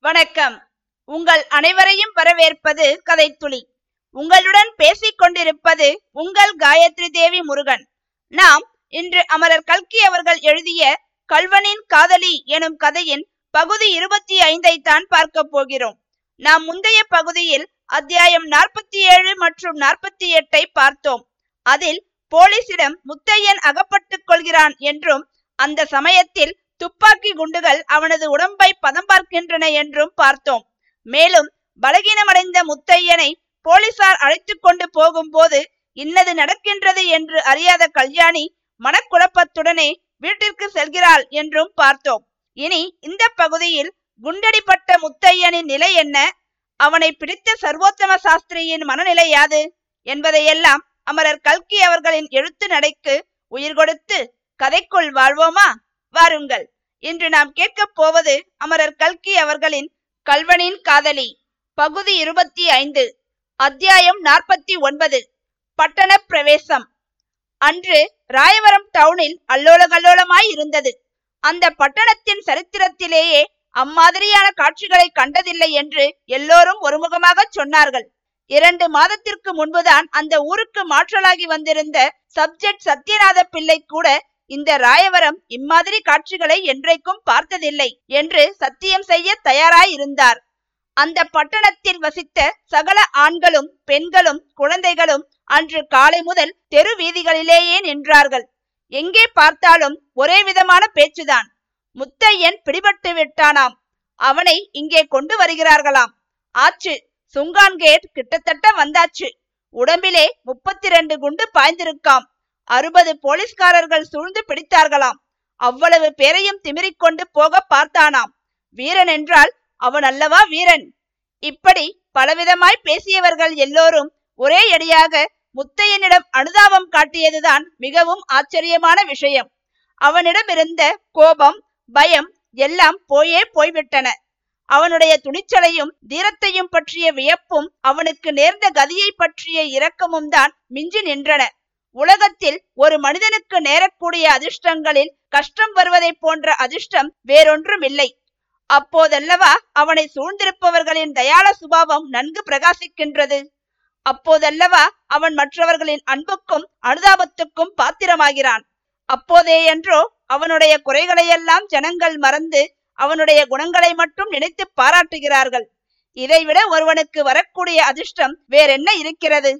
வணக்கம். உங்கள் அனைவரையும் வரவேற்பது கதைத்துளி. உங்களுடன் பேசிக் கொண்டிருப்பது உங்கள் காயத்ரி தேவி முருகன். நாம் இன்று அமரர் கல்கி அவர்கள் எழுதிய கல்வனின் காதலி எனும் கதையின் பகுதி இருபத்தி ஐந்தை தான் பார்க்க போகிறோம். நாம் முந்தைய பகுதியில் அத்தியாயம் நாற்பத்தி ஏழு மற்றும் நாற்பத்தி எட்டை பார்த்தோம். அதில் போலீசிடம் முத்தையன் அகப்பட்டுக் கொள்கிறான் என்றும் அந்த சமயத்தில் துப்பாக்கி குண்டுகள் அவனது உடம்பை பதம் பார்க்கின்றன என்றும் பார்த்தோம். மேலும் பலகீனமடைந்த முத்தையனை போலீசார் அழைத்து கொண்டு போகும்போது இன்னது நடக்கின்றது என்று அறியாத கல்யாணி மனக்குழப்பத்துடனே வீட்டிற்கு செல்கிறாள் என்றும் பார்த்தோம். இனி இந்த பகுதியில் குண்டடிப்பட்ட முத்தையனின் நிலை என்ன? அவனை பிடித்த சர்வோத்தம சாஸ்திரியின் மனநிலை யாது? என்பதையெல்லாம் அமரர் கல்கி அவர்களின் எழுத்து நடைக்கு உயிர் கொடுத்து கதைக்குள் வாழ்வோமா? வாருங்கள். இன்று நாம் கேட்கப் போவது அமரர் கல்கி அவர்களின் கல்வனின் காதலி. பகுதி இருபத்தி ஐந்து அத்தியாயம் நாற்பத்தி ஒன்பது பட்டண பிரவேசம். அன்று ராயவரம் டவுனில் அல்லோல கல்லோலமாய் இருந்தது. அந்த பட்டணத்தின் சரித்திரத்திலேயே அம்மாதிரியான காட்சிகளை கண்டதில்லை என்று எல்லோரும் ஒருமுகமாக சொன்னார்கள். இரண்டு மாதத்திற்கு முன்புதான் அந்த ஊருக்கு மாற்றலாகி வந்திருந்த சப்ஜெக்ட் சத்யநாத பிள்ளை கூட இந்த ராயவரம் இம்மாதிரி காட்சிகளை என்றைக்கும் பார்த்ததில்லை என்று சத்தியம் செய்ய தயாராயிருந்தார். அந்த பட்டணத்தில் வசித்த சகல ஆண்களும் பெண்களும் குழந்தைகளும் அன்று காலை முதல் தெரு வீதிகளிலேயே நின்றார்கள். எங்கே பார்த்தாலும் ஒரே விதமான பேச்சுதான். முத்தையன் பிடிபட்டு விட்டானாம். அவனை இங்கே கொண்டு வருகிறார்களாம். ஆச்சு சுங்கான் கேட் கிட்டத்தட்ட வந்தாச்சு. உடம்பிலே முப்பத்தி ரெண்டு குண்டு பாய்ந்திருக்காம். அறுபது போலீஸ்காரர்கள் சூழ்ந்து பிடித்தார்களாம். அவ்வளவு பேரையும் திமிரிக்கொண்டு போக பார்த்தானாம். வீரன் என்றால் அவன் அல்லவா வீரன்? இப்படி பலவிதமாய் பேசியவர்கள் எல்லோரும் ஒரே அடியாக முத்தையனிடம் அனுதாபம் காட்டியதுதான் மிகவும் ஆச்சரியமான விஷயம். அவனிடம் இருந்த கோபம் பயம் எல்லாம் போயே போய்விட்டன. அவனுடைய துணிச்சலையும் தீரத்தையும் பற்றிய வியப்பும் அவனுக்கு நேர்ந்த கதியை பற்றிய இரக்கமும் தான் மிஞ்சி நின்றன. உலகத்தில் ஒரு மனிதனுக்கு நேரக்கூடிய அதிர்ஷ்டங்களில் கஷ்டம் வருவதை போன்ற அதிர்ஷ்டம் வேறொன்றும் இல்லை அப்போதல்லவா அவனை சூழ்ந்திருப்பவர்களின் தயாள சுபாவம் நன்கு பிரகாசிக்கின்றது. அப்போதல்லவா அவன் மற்றவர்களின் அன்புக்கும் அனுதாபத்துக்கும் பாத்திரமாகிறான். அப்போதேயன்றோ அவனுடைய குறைகளையெல்லாம் ஜனங்கள் மறந்து அவனுடைய குணங்களை மட்டும் நினைத்து பாராட்டுகிறார்கள். இதைவிட ஒருவனுக்கு வரக்கூடிய அதிர்ஷ்டம் வேறென்ன இருக்கிறது?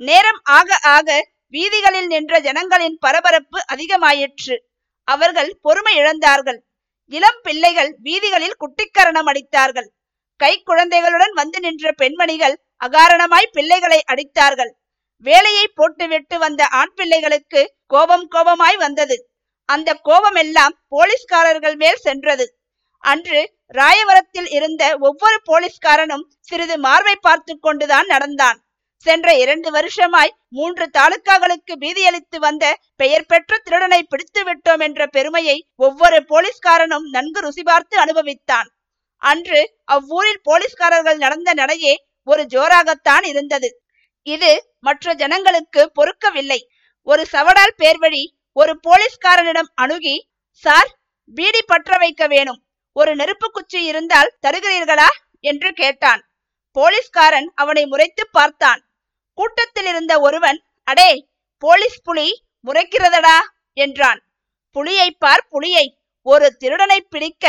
நேரம் ஆக ஆக வீதிகளில் நின்ற ஜனங்களின் பரபரப்பு அதிகமாயிற்று. அவர்கள் பொறுமை இழந்தார்கள். இளம் பிள்ளைகள் வீதிகளில் குட்டிக்கரணம் அடித்தார்கள். கை குழந்தைகளுடன் வந்து நின்ற பெண்மணிகள் அகாரணமாய் பிள்ளைகளை அடித்தார்கள். வேலையை போட்டுவிட்டு வந்த ஆண் பிள்ளைகளுக்கு கோபம் கோபமாய் வந்தது. அந்த கோபம் எல்லாம் போலீஸ்காரர்கள் மேல் சென்றது. அன்று ராயவரத்தில் இருந்த ஒவ்வொரு போலீஸ்காரனும் சிறிது மார்பை பார்த்து கொண்டுதான் நடந்தான். சென்ற இரண்டு வருஷமாய் மூன்று தாலுக்காக்களுக்கு பீதியளித்து வந்த பெயர் பெற்ற திருடனை பிடித்து விட்டோம் என்ற பெருமையை ஒவ்வொரு போலீஸ்காரனும் நன்கு ருசி பார்த்து அனுபவித்தான். அன்று அவ்வூரில் போலீஸ்காரர்கள் நடந்த நடையே ஒரு ஜோராகத்தான் இருந்தது. இது மற்ற ஜனங்களுக்கு பொறுக்கவில்லை. ஒரு சவடால் பேர்வழி ஒரு போலீஸ்காரனிடம் அணுகி சார் பீடி பற்ற வைக்க வேணும். ஒரு நெருப்பு குச்சி இருந்தால் தருகிறீர்களா? என்று கேட்டான். போலீஸ்காரன் அவனை முறைத்து பார்த்தான். கூட்டத்தில் இருந்த ஒருவன் அடே போலீஸ் புலி முறைக்கிறதடா என்றான். புலியை பார் புலியை. ஒரு திருடனை பிடிக்க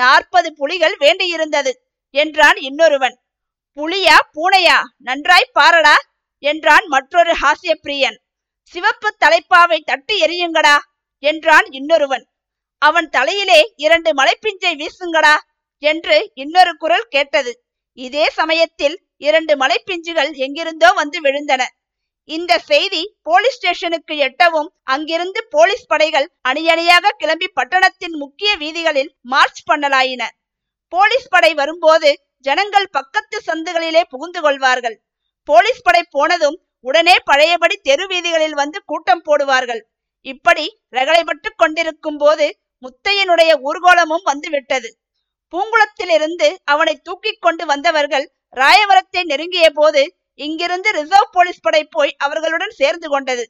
நாற்பது புலிகள் வேண்டியிருந்தது என்றான் இன்னொருவன். புலியா பூனையா நன்றாய் பாரடா என்றான் மற்றொரு ஹாஸ்ய பிரியன் சிவப்பு தலைப்பாவை தட்டி எரியுங்கடா என்றான் இன்னொருவன். அவன் தலையிலே இரண்டு மலைப்பிஞ்சை வீசுங்கடா என்று இன்னொரு குரல் கேட்டது. இதே சமயத்தில் இரண்டு மலைப்பிஞ்சுகள் எங்கிருந்தோ வந்து விழுந்தன. இந்த செய்தி போலீஸ் ஸ்டேஷனுக்கு எட்டவும் அங்கிருந்து போலீஸ் படைகள் அணியணியாக கிளம்பி பட்டணத்தின் முக்கிய வீதிகளில் மார்ச் பண்ணலாயின. போலீஸ் படை வரும்போது ஜனங்கள் பக்கத்து சந்துகளிலே புகுந்து கொள்வார்கள். போலீஸ் படை போனதும் உடனே பழையபடி தெரு வீதிகளில் வந்து கூட்டம் போடுவார்கள். இப்படி ரகளைப்பட்டு கொண்டிருக்கும் போது முத்தையனுடைய ஊர்கோலமும் வந்துவிட்டது. பூங்குளத்திலிருந்து அவனை தூக்கிக் கொண்டு வந்தவர்கள் ராயவரத்தை நெருங்கிய போது இங்கிருந்து ரிசர்வ் போலீஸ் படை போய் அவர்களுடன் சேர்ந்து கொண்டது.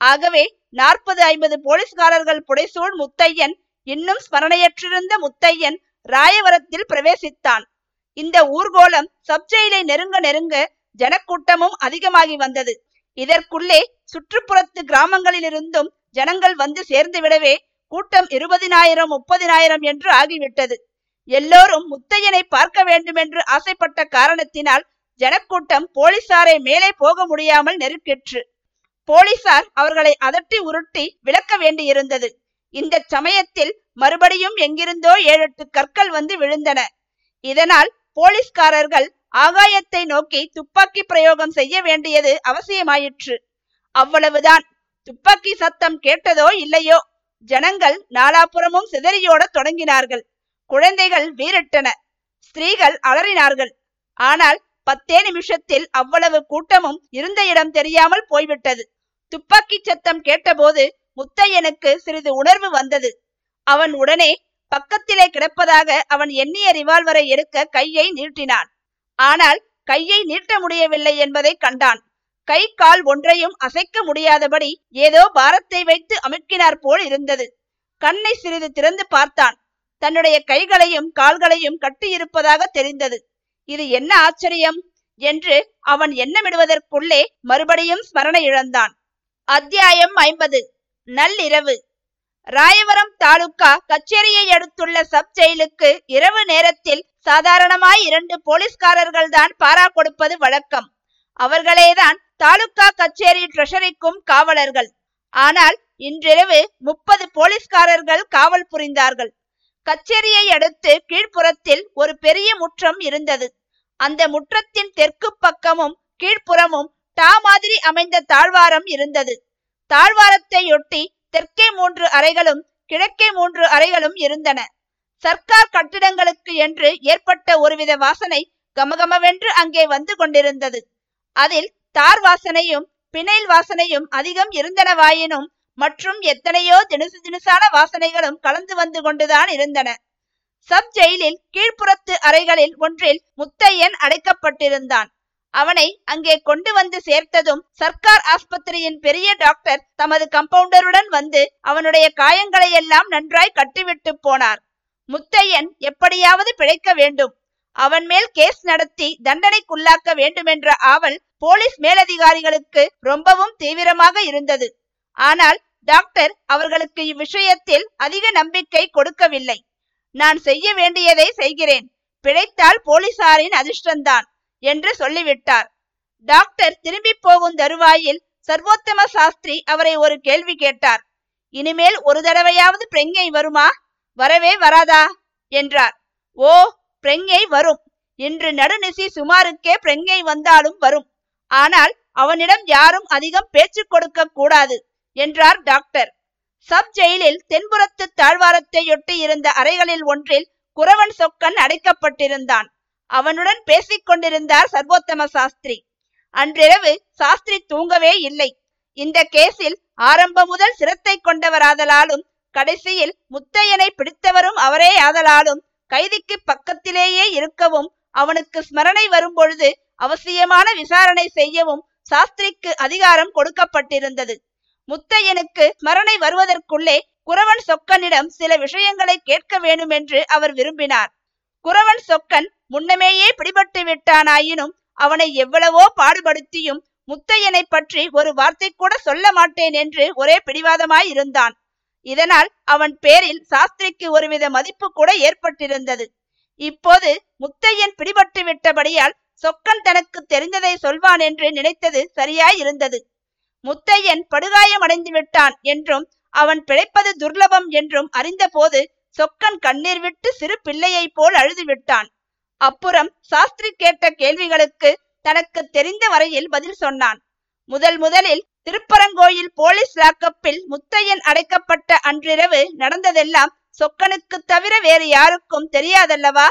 ஆகவே நாற்பது ஐம்பது போலீஸ்காரர்கள் புடைசூழ் முத்தையன் இன்னும் ஸ்மரணையற்றிருந்த முத்தையன் ராயவரத்தில் பிரவேசித்தான். இந்த ஊர்கோலம் சப்ஜெயிலை நெருங்க நெருங்க ஜனக்கூட்டமும் அதிகமாகி வந்தது. இதற்குள்ளே சுற்றுப்புறத்து கிராமங்களிலிருந்தும் ஜனங்கள் வந்து சேர்ந்து விடவே கூட்டம் இருபதினாயிரம் முப்பதினாயிரம் என்று ஆகிவிட்டது. எல்லோரும் முத்தையனை பார்க்க வேண்டுமென்று ஆசைப்பட்ட காரணத்தினால் ஜனக்கூட்டம் போலீசாரை மேலே போக முடியாமல் நெருக்கிற்று போலீசார் அவர்களை அதட்டி உருட்டி விளக்க வேண்டியிருந்தது. இந்த சமயத்தில் மறுபடியும் எங்கிருந்தோ ஏழெட்டு கற்கள் வந்து விழுந்தன. இதனால் போலீஸ்காரர்கள் ஆகாயத்தை நோக்கி துப்பாக்கி பிரயோகம் செய்ய வேண்டியது அவசியமாயிற்று. அவ்வளவுதான். துப்பாக்கி சத்தம் கேட்டதோ இல்லையோ? ஜனங்கள் நாலாபுறமும் சிதறியோட தொடங்கினார்கள். குழந்தைகள் வீரிட்டன. ஸ்திரீகள் அலறினார்கள். ஆனால் பத்தே நிமிஷத்தில் அவ்வளவு கூட்டமும் இருந்த இடம் தெரியாமல் போய்விட்டது. துப்பாக்கி சத்தம் கேட்டபோது முத்தையனுக்கு சிறிது உணர்வு வந்தது. அவன் உடனே பக்கத்திலே கிடப்பதாக அவன் எண்ணிய ரிவால்வரை எடுக்க கையை நீட்டினான். ஆனால் கையை நீட்ட முடியவில்லை என்பதை கண்டான். கை கால் ஒன்றையும் அசைக்க முடியாதபடி ஏதோ பாரத்தை வைத்து அமுக்கினார் போல் இருந்தது. கண்ணை சிறிது திறந்து பார்த்தான். தன்னுடைய கைகளையும் கால்களையும் கட்டியிருப்பதாக தெரிந்தது. இது என்ன ஆச்சரியம்? என்று அவன் எண்ணமிடுவதற்குள்ளே மறுபடியும் ஸ்மரணை இழந்தான். அத்தியாயம் ஐம்பது. நள்ளிரவு. ராயவரம் தாலுகா கச்சேரியை அடுத்துள்ள சப் ஜெயிலுக்கு இரவு நேரத்தில் சாதாரணமாய் இரண்டு போலீஸ்காரர்கள் தான் பாரா கொடுப்பது வழக்கம். அவர்களேதான் தாலுகா கச்சேரி ட்ரெஷரிக்கும் காவலர்கள். ஆனால் இன்றிரவு முப்பது போலீஸ்காரர்கள் காவல் புரிந்தார்கள். கச்சேரியை அடுத்து கீழ்ப்புறத்தில் ஒரு பெரிய முற்றம் இருந்தது. அந்த முற்றத்தின் தெற்கு பக்கமும் கீழ்ப்புறமும் டா மாதிரி அமைந்த தாழ்வாரம் இருந்தது. தாழ்வாரத்தையொட்டி தெற்கே மூன்று அறைகளும் கிழக்கே மூன்று அறைகளும் இருந்தன. சர்க்கார் கட்டிடங்களுக்கு என்று ஏற்பட்ட ஒருவித வாசனை கமகமவென்று அங்கே வந்து கொண்டிருந்தது. அதில் தார் வாசனையும் பிணைல் வாசனையும் அதிகம் இருந்தனவாயினும் மற்றும் எத்தனையோ தினுசு தினுசான வாசனைகளும் கலந்து வந்து கொண்டுதான் இருந்தன. சப் ஜெயிலில் கீழ்ப்புறத்து அறைகளில் ஒன்றில் முத்தையன் அடைக்கப்பட்டிருந்தான். அவனை அங்கே கொண்டு வந்து சேர்த்ததும் சர்க்கார் ஆஸ்பத்திரியின் பெரிய டாக்டர் தமது கம்பவுண்டருடன் வந்து அவனுடைய காயங்களை எல்லாம் நன்றாய் கட்டிவிட்டு போனார். முத்தையன் எப்படியாவது பிழைக்க வேண்டும். அவன் மேல் கேஸ் நடத்தி தண்டனைக்குள்ளாக்க வேண்டுமென்ற ஆவல் போலீஸ் மேலதிகாரிகளுக்கு ரொம்பவும் தீவிரமாக இருந்தது. ஆனால் டாக்டர் அவர்களுக்கு இவ்விஷயத்தில் அதிக நம்பிக்கை கொடுக்கவில்லை. நான் செய்ய வேண்டியதை செய்கிறேன். பிழைத்தால் போலீசாரின் அதிர்ஷ்டந்தான் என்று சொல்லிவிட்டார். டாக்டர் திரும்பி போகும் தருவாயில் சர்வோத்தம சாஸ்திரி அவரை ஒரு கேள்வி கேட்டார். இனிமேல் ஒரு தடவையாவது பிரெங்கை வருமா? வரவே வராதா? என்றார். ஓ பிரெங்கை வரும். இன்று நடுநிசி சுமாருக்கே பிரெங்கை வந்தாலும் வரும். ஆனால் அவனிடம் யாரும் அதிகம் பேச்சு கொடுக்க கூடாது. என்றார் டாக்டர். சப் ஜெயிலில் தென்புறத்து தாழ்வாரத்தையொட்டி இருந்த அறைகளில் ஒன்றில் குறவன் சொக்கன் அடைக்கப்பட்டிருந்தான். அவனுடன் பேசிக் கொண்டிருந்தார் சர்வோத்தம சாஸ்திரி. அன்றிரவு சாஸ்திரி தூங்கவே இல்லை. இந்த கேஸில் ஆரம்பம் முதல் சிரத்தை கொண்டவராதலாலும் கடைசியில் முத்தையனை பிடித்தவரும் அவரே ஆதலாலும் கைதிக்கு பக்கத்திலேயே இருக்கவும் அவனுக்கு ஸ்மரணை வரும்பொழுது அவசியமான விசாரணை செய்யவும் சாஸ்திரிக்கு அதிகாரம் கொடுக்கப்பட்டிருந்தது. முத்தையனுக்கு ஸ்மரணை வருவதற்குள்ளே குறவன் சொக்கனிடம் சில விஷயங்களை கேட்க வேண்டுமென்று அவர் விரும்பினார். குறவன் சொக்கன் முன்னமேயே பிடிபட்டு விட்டானாயினும் அவனை எவ்வளவோ பாடுபடுத்தியும் முத்தையனை பற்றி ஒரு வார்த்தை கூட சொல்ல மாட்டேன் என்று ஒரே பிடிவாதமாய் இருந்தான். இதனால் அவன் பேரில் சாஸ்திரிக்கு ஒருவித மதிப்பு கூட ஏற்பட்டிருந்தது. இப்போது முத்தையன் பிடிபட்டு விட்டபடியால் சொக்கன் தனக்கு தெரிந்ததை சொல்வான் என்று நினைத்தது சரியாய் இருந்தது முத்தையன் படுகாயமடைந்து விட்டான் என்றும் அவன் பிழைப்பது துர்லபம் என்றும் அறிந்தபோது சொக்கன் கண்ணீர் விட்டு சிறு பிள்ளையைப் போல் அழுது விட்டான். அப்புறம் சாஸ்திரி கேட்ட கேள்விகளுக்கு தனக்கு தெரிந்த வரையில் பதில் சொன்னான். முதல் முதலில் திருப்பரங்கோயில் போலீஸ் லாக்கப்பில் முத்தையன் அடைக்கப்பட்ட அன்றிரவு நடந்ததெல்லாம் சொக்கனுக்கு தவிர வேறு யாருக்கும் தெரியாதல்லவா?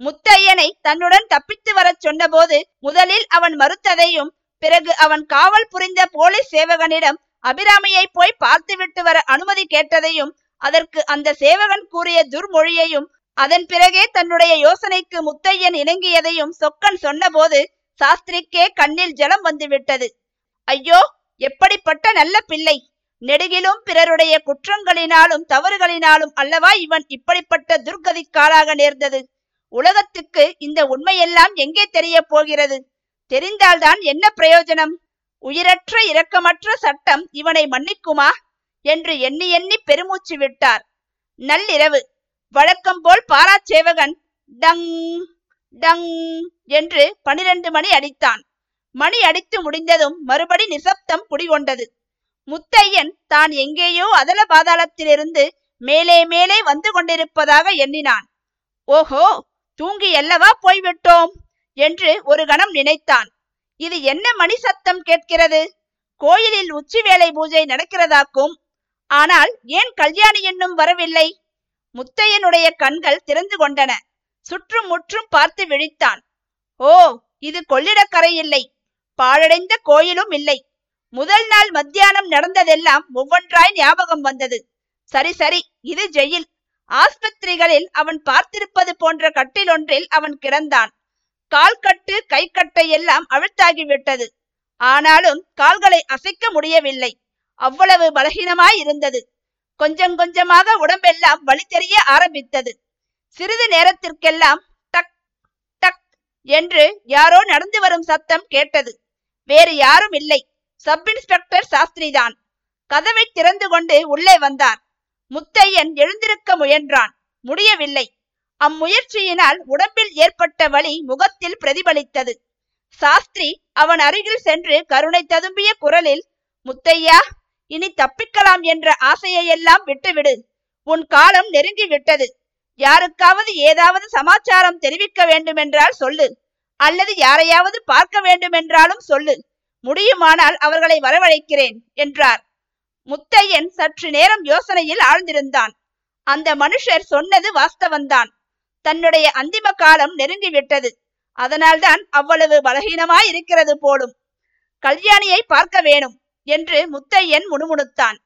முத்தையனை தன்னுடன் தப்பித்து வரச் சொன்னபோது முதலில் அவன் மறுத்ததையும் பிறகு அவன் காவல் புரிந்த போலீஸ் சேவகனிடம் அபிராமியை போய் பார்த்துவிட்டு வர அனுமதி கேட்டதையும் அதற்கு அந்த சேவகன் கூறிய துர்மொழியையும் அதன் பிறகே தன்னுடைய யோசனைக்கு முத்தையன் இணங்கியதையும் சொக்கன் சொன்னபோது சாஸ்திரிக்கே கண்ணில் ஜலம் வந்துவிட்டது. ஐயோ எப்படிப்பட்ட நல்ல பிள்ளை! நெடுகிலும் பிறருடைய குற்றங்களினாலும் தவறுகளினாலும் அல்லவா இவன் இப்படிப்பட்ட துர்கதிக்காலாக நேர்ந்தது? உலகத்துக்கு இந்த உண்மையெல்லாம் எங்கே தெரிய போகிறது? தெரிந்தால்தான் என்ன பிரயோஜனம்? உயிரற்ற இரக்கமற்ற சட்டம் இவனை மன்னிக்குமா? என்று எண்ணி எண்ணி பெருமூச்சு விட்டார். நள்ளிரவு. வழக்கம் போல் பாராச்சேவகன் டங் டங் என்று பனிரெண்டு மணி அடித்தான். மணி அடித்து முடிந்ததும் மறுபடி நிசப்தம் குடிகொண்டது. முத்தையன் தான் எங்கேயோ அதல பாதாளத்திலிருந்து மேலே மேலே வந்து கொண்டிருப்பதாக எண்ணினான். ஓஹோ தூங்கி அல்லவா போய்விட்டோம்? என்று ஒரு கணம் நினைத்தான். இது என்ன மணி சத்தம் கேட்கிறது? கோயிலில் உச்சி வேலை பூஜை நடக்கிறதாக்கும். ஆனால் ஏன் கல்யாணி என்னும் வரவில்லை? முத்தையனுடைய கண்கள் திறந்து கொண்டன. சுற்றும் முற்றும் பார்த்து விழித்தான். ஓ இது கொள்ளிடக்கரை இல்லை. பாழடைந்த கோயிலும் இல்லை. முதல் நாள் மத்தியானம் நடந்ததெல்லாம் ஒவ்வொன்றாய் ஞாபகம் வந்தது. சரி சரி இது ஜெயில். ஆஸ்பத்திரிகளில் அவன் பார்த்திருப்பது போன்ற கட்டிலொன்றில் அவன் கிடந்தான். கால்கட்டு கைக்கட்டை எல்லாம் அழுத்தாகிவிட்டது. ஆனாலும் கால்களை அசைக்க முடியவில்லை. அவ்வளவு பலகீனமாய் இருந்தது கொஞ்சம் கொஞ்சமாக உடம்பெல்லாம் வழி தெரிய ஆரம்பித்தது. சிறிது நேரத்திற்கெல்லாம் டக் டக் என்று யாரோ நடந்து வரும் சத்தம் கேட்டது. வேறு யாரும் இல்லை. சப் இன்ஸ்பெக்டர் சாஸ்திரிதான். கதவை திறந்து கொண்டு உள்ளே வந்தார். முத்தையன் எழுந்திருக்க முயன்றான். முடியவில்லை. அம்முயற்சியினால் உடம்பில் ஏற்பட்ட வலி முகத்தில் பிரதிபலித்தது. சாஸ்திரி அவன் அருகில் சென்று கருணை ததும்பிய குரலில் முத்தையா இனி தப்பிக்கலாம் என்ற ஆசையையெல்லாம் விட்டுவிடு. உன் காலம் நெருங்கி விட்டது. யாருக்காவது ஏதாவது சமாச்சாரம் தெரிவிக்க வேண்டுமென்றால் சொல்லு. அல்லது யாரையாவது பார்க்க வேண்டுமென்றாலும் சொல்லு. முடியுமானால் அவர்களை வரவழைக்கிறேன் என்றார். முத்தையன் சற்று நேரம் யோசனையில் ஆழ்ந்திருந்தான். அந்த மனுஷர் சொன்னது வாஸ்தவந்தான். தன்னுடைய அந்திம காலம் நெருங்கிவிட்டது. அதனால்தான் அவ்வளவு பலகீனமாய் இருக்கிறது போலும். கல்யாணியை பார்க்க வேணும் என்று முத்தையன் முணுமுணுத்தான்.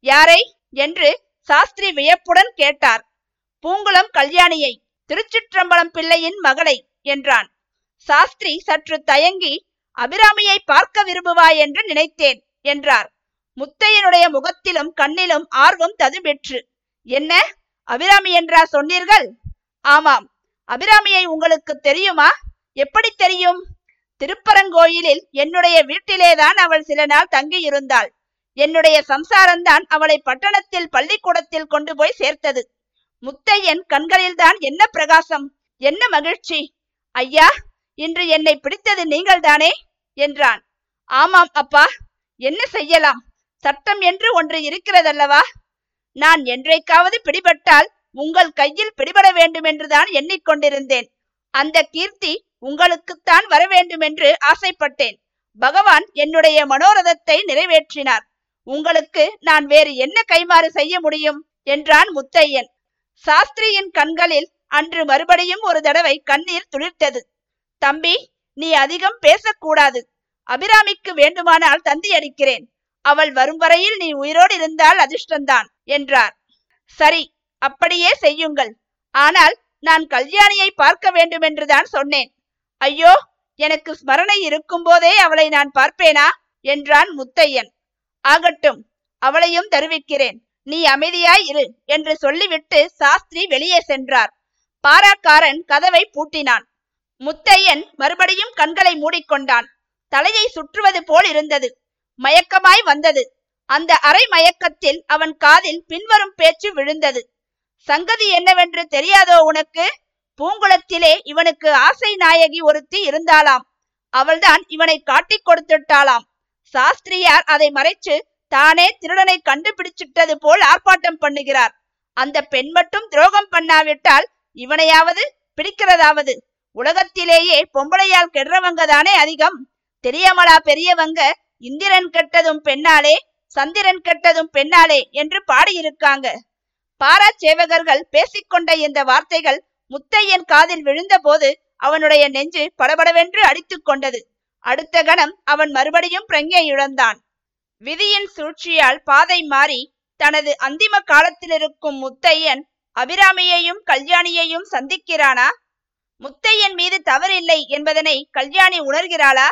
யாரை? என்று சாஸ்திரி வியப்புடன் கேட்டார். பூங்குளம் கல்யாணியை திருச்சிற்றம்பலம் பிள்ளையின் மகளை என்றான். சாஸ்திரி சற்று தயங்கி அபிராமியை பார்க்க விரும்புவாய் என்று நினைத்தேன் என்றார். முத்தையனுடைய முகத்திலும் கண்ணிலும் ஆர்வம் ததுபெற்று என்ன? அபிராமி என்றா சொன்னீர்கள்? ஆமாம். அபிராமியை உங்களுக்கு தெரியுமா? எப்படி தெரியும்? திருப்பரங்கோயிலில் என்னுடைய வீட்டிலேதான் அவள் சில நாள் தங்கியிருந்தாள். என்னுடைய சம்சாரம்தான் அவளை பட்டணத்தில் பள்ளிக்கூடத்தில் கொண்டு போய் சேர்த்தது. முத்தையன் கண்களில்தான் என்ன பிரகாசம்? என்ன மகிழ்ச்சி? ஐயா இன்று என்னை பிடித்தது நீங்கள்தானே? என்றான். ஆமாம் அப்பா என்ன செய்யலாம்? சட்டம் என்று ஒன்று இருக்கிறதல்லவா? நான் என்றைக்காவது பிடிபட்டால் உங்கள் கையில் பிடிபட வேண்டும் என்றுதான் எண்ணிக்கொண்டிருந்தேன். அந்த கீர்த்தி உங்களுக்குத்தான் வர வேண்டும் என்று ஆசைப்பட்டேன். பகவான் என்னுடைய மனோரதத்தை நிறைவேற்றினார். உங்களுக்கு நான் வேறு என்ன கைமாறு செய்ய முடியும்? என்றான் முத்தையன். சாஸ்திரியின் கண்களில் அன்று மறுபடியும் ஒரு தடவை கண்ணீர் துளிர்த்தது. தம்பி நீ அதிகம் பேசக்கூடாது. அபிராமிக்கு வேண்டுமானால் தந்தி அடிக்கிறேன். அவள் வரும் வரையில் நீ உயிரோடு இருந்தால் அதிர்ஷ்டந்தான் என்றார். சரி அப்படியே செய்யுங்கள். ஆனால் நான் கல்யாணியை பார்க்க வேண்டுமென்றுதான் சொன்னேன். ஐயோ எனக்கு ஸ்மரணை இருக்கும் போதே அவளை நான் பார்ப்பேனா? என்றான் முத்தையன். ஆகட்டும் அவளையும் தருவிக்கிறேன். நீ அமைதியாய் இரு என்று சொல்லிவிட்டு சாஸ்திரி வெளியே சென்றார். பாராக்காரன் கதவை பூட்டினான். முத்தையன் மறுபடியும் கண்களை மூடிக்கொண்டான். தலையை சுற்றுவது போல் இருந்தது. மயக்கமாய் வந்தது. அந்த அரை மயக்கத்தில் அவன் காதில் பின்வரும் பேச்சு விழுந்தது. சங்கதி என்னவென்று தெரியாதோ உனக்கு? பூங்குளத்திலே இவனுக்கு ஆசை நாயகி ஒருத்தி இருந்தாளாம். அவள்தான் இவனை காட்டிக் கொடுத்துட்டாளாம். சாஸ்திரியார் அதை மறைச்சு தானே திருடனை கண்டுபிடிச்சிட்டது போல் ஆர்ப்பாட்டம் பண்ணுகிறார். அந்த பெண் மட்டும் துரோகம் பண்ணாவிட்டால் இவனையாவது பிடிக்கிறதாவது? உலகத்திலேயே பொம்பளையால் கெடுறவங்க தானே அதிகம். தெரியாமலா பெரியவங்க இந்திரன் கெட்டதும் பெண்ணாலே சந்திரன் கெட்டதும் பெண்ணாலே என்று பாடியிருக்காங்க. பாராச்சேவகர்கள் பேசிக்கொண்ட இந்த வார்த்தைகள் முத்தையன் காதில் விழுந்தபோது அவனுடைய நெஞ்சு படபடவென்று அடித்துக் கொண்டது. அடுத்த கணம் அவன் மறுபடியும் பிரங்கை இழந்தான். விதியின் சூழ்ச்சியால் பாதை மாறி தனது அந்திம காலத்திலிருக்கும் முத்தையன் அபிராமியையும் கல்யாணியையும் சந்திக்கிறானா? முத்தையன் மீது தவறில்லை என்பதனை கல்யாணி உணர்கிறாளா?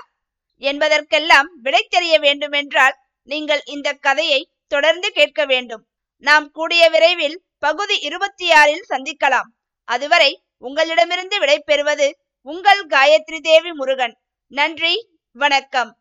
என்பதற்கெல்லாம் விடை தெரிய வேண்டுமென்றால் நீங்கள் இந்த கதையை தொடர்ந்து கேட்க வேண்டும். நாம் கூடிய விரைவில் பகுதி இருபத்தி ஆறில் சந்திக்கலாம். அதுவரை உங்களிடமிருந்து விடைபெறுவது உங்கள் காயத்ரி தேவி முருகன். நன்றி வணக்கம்.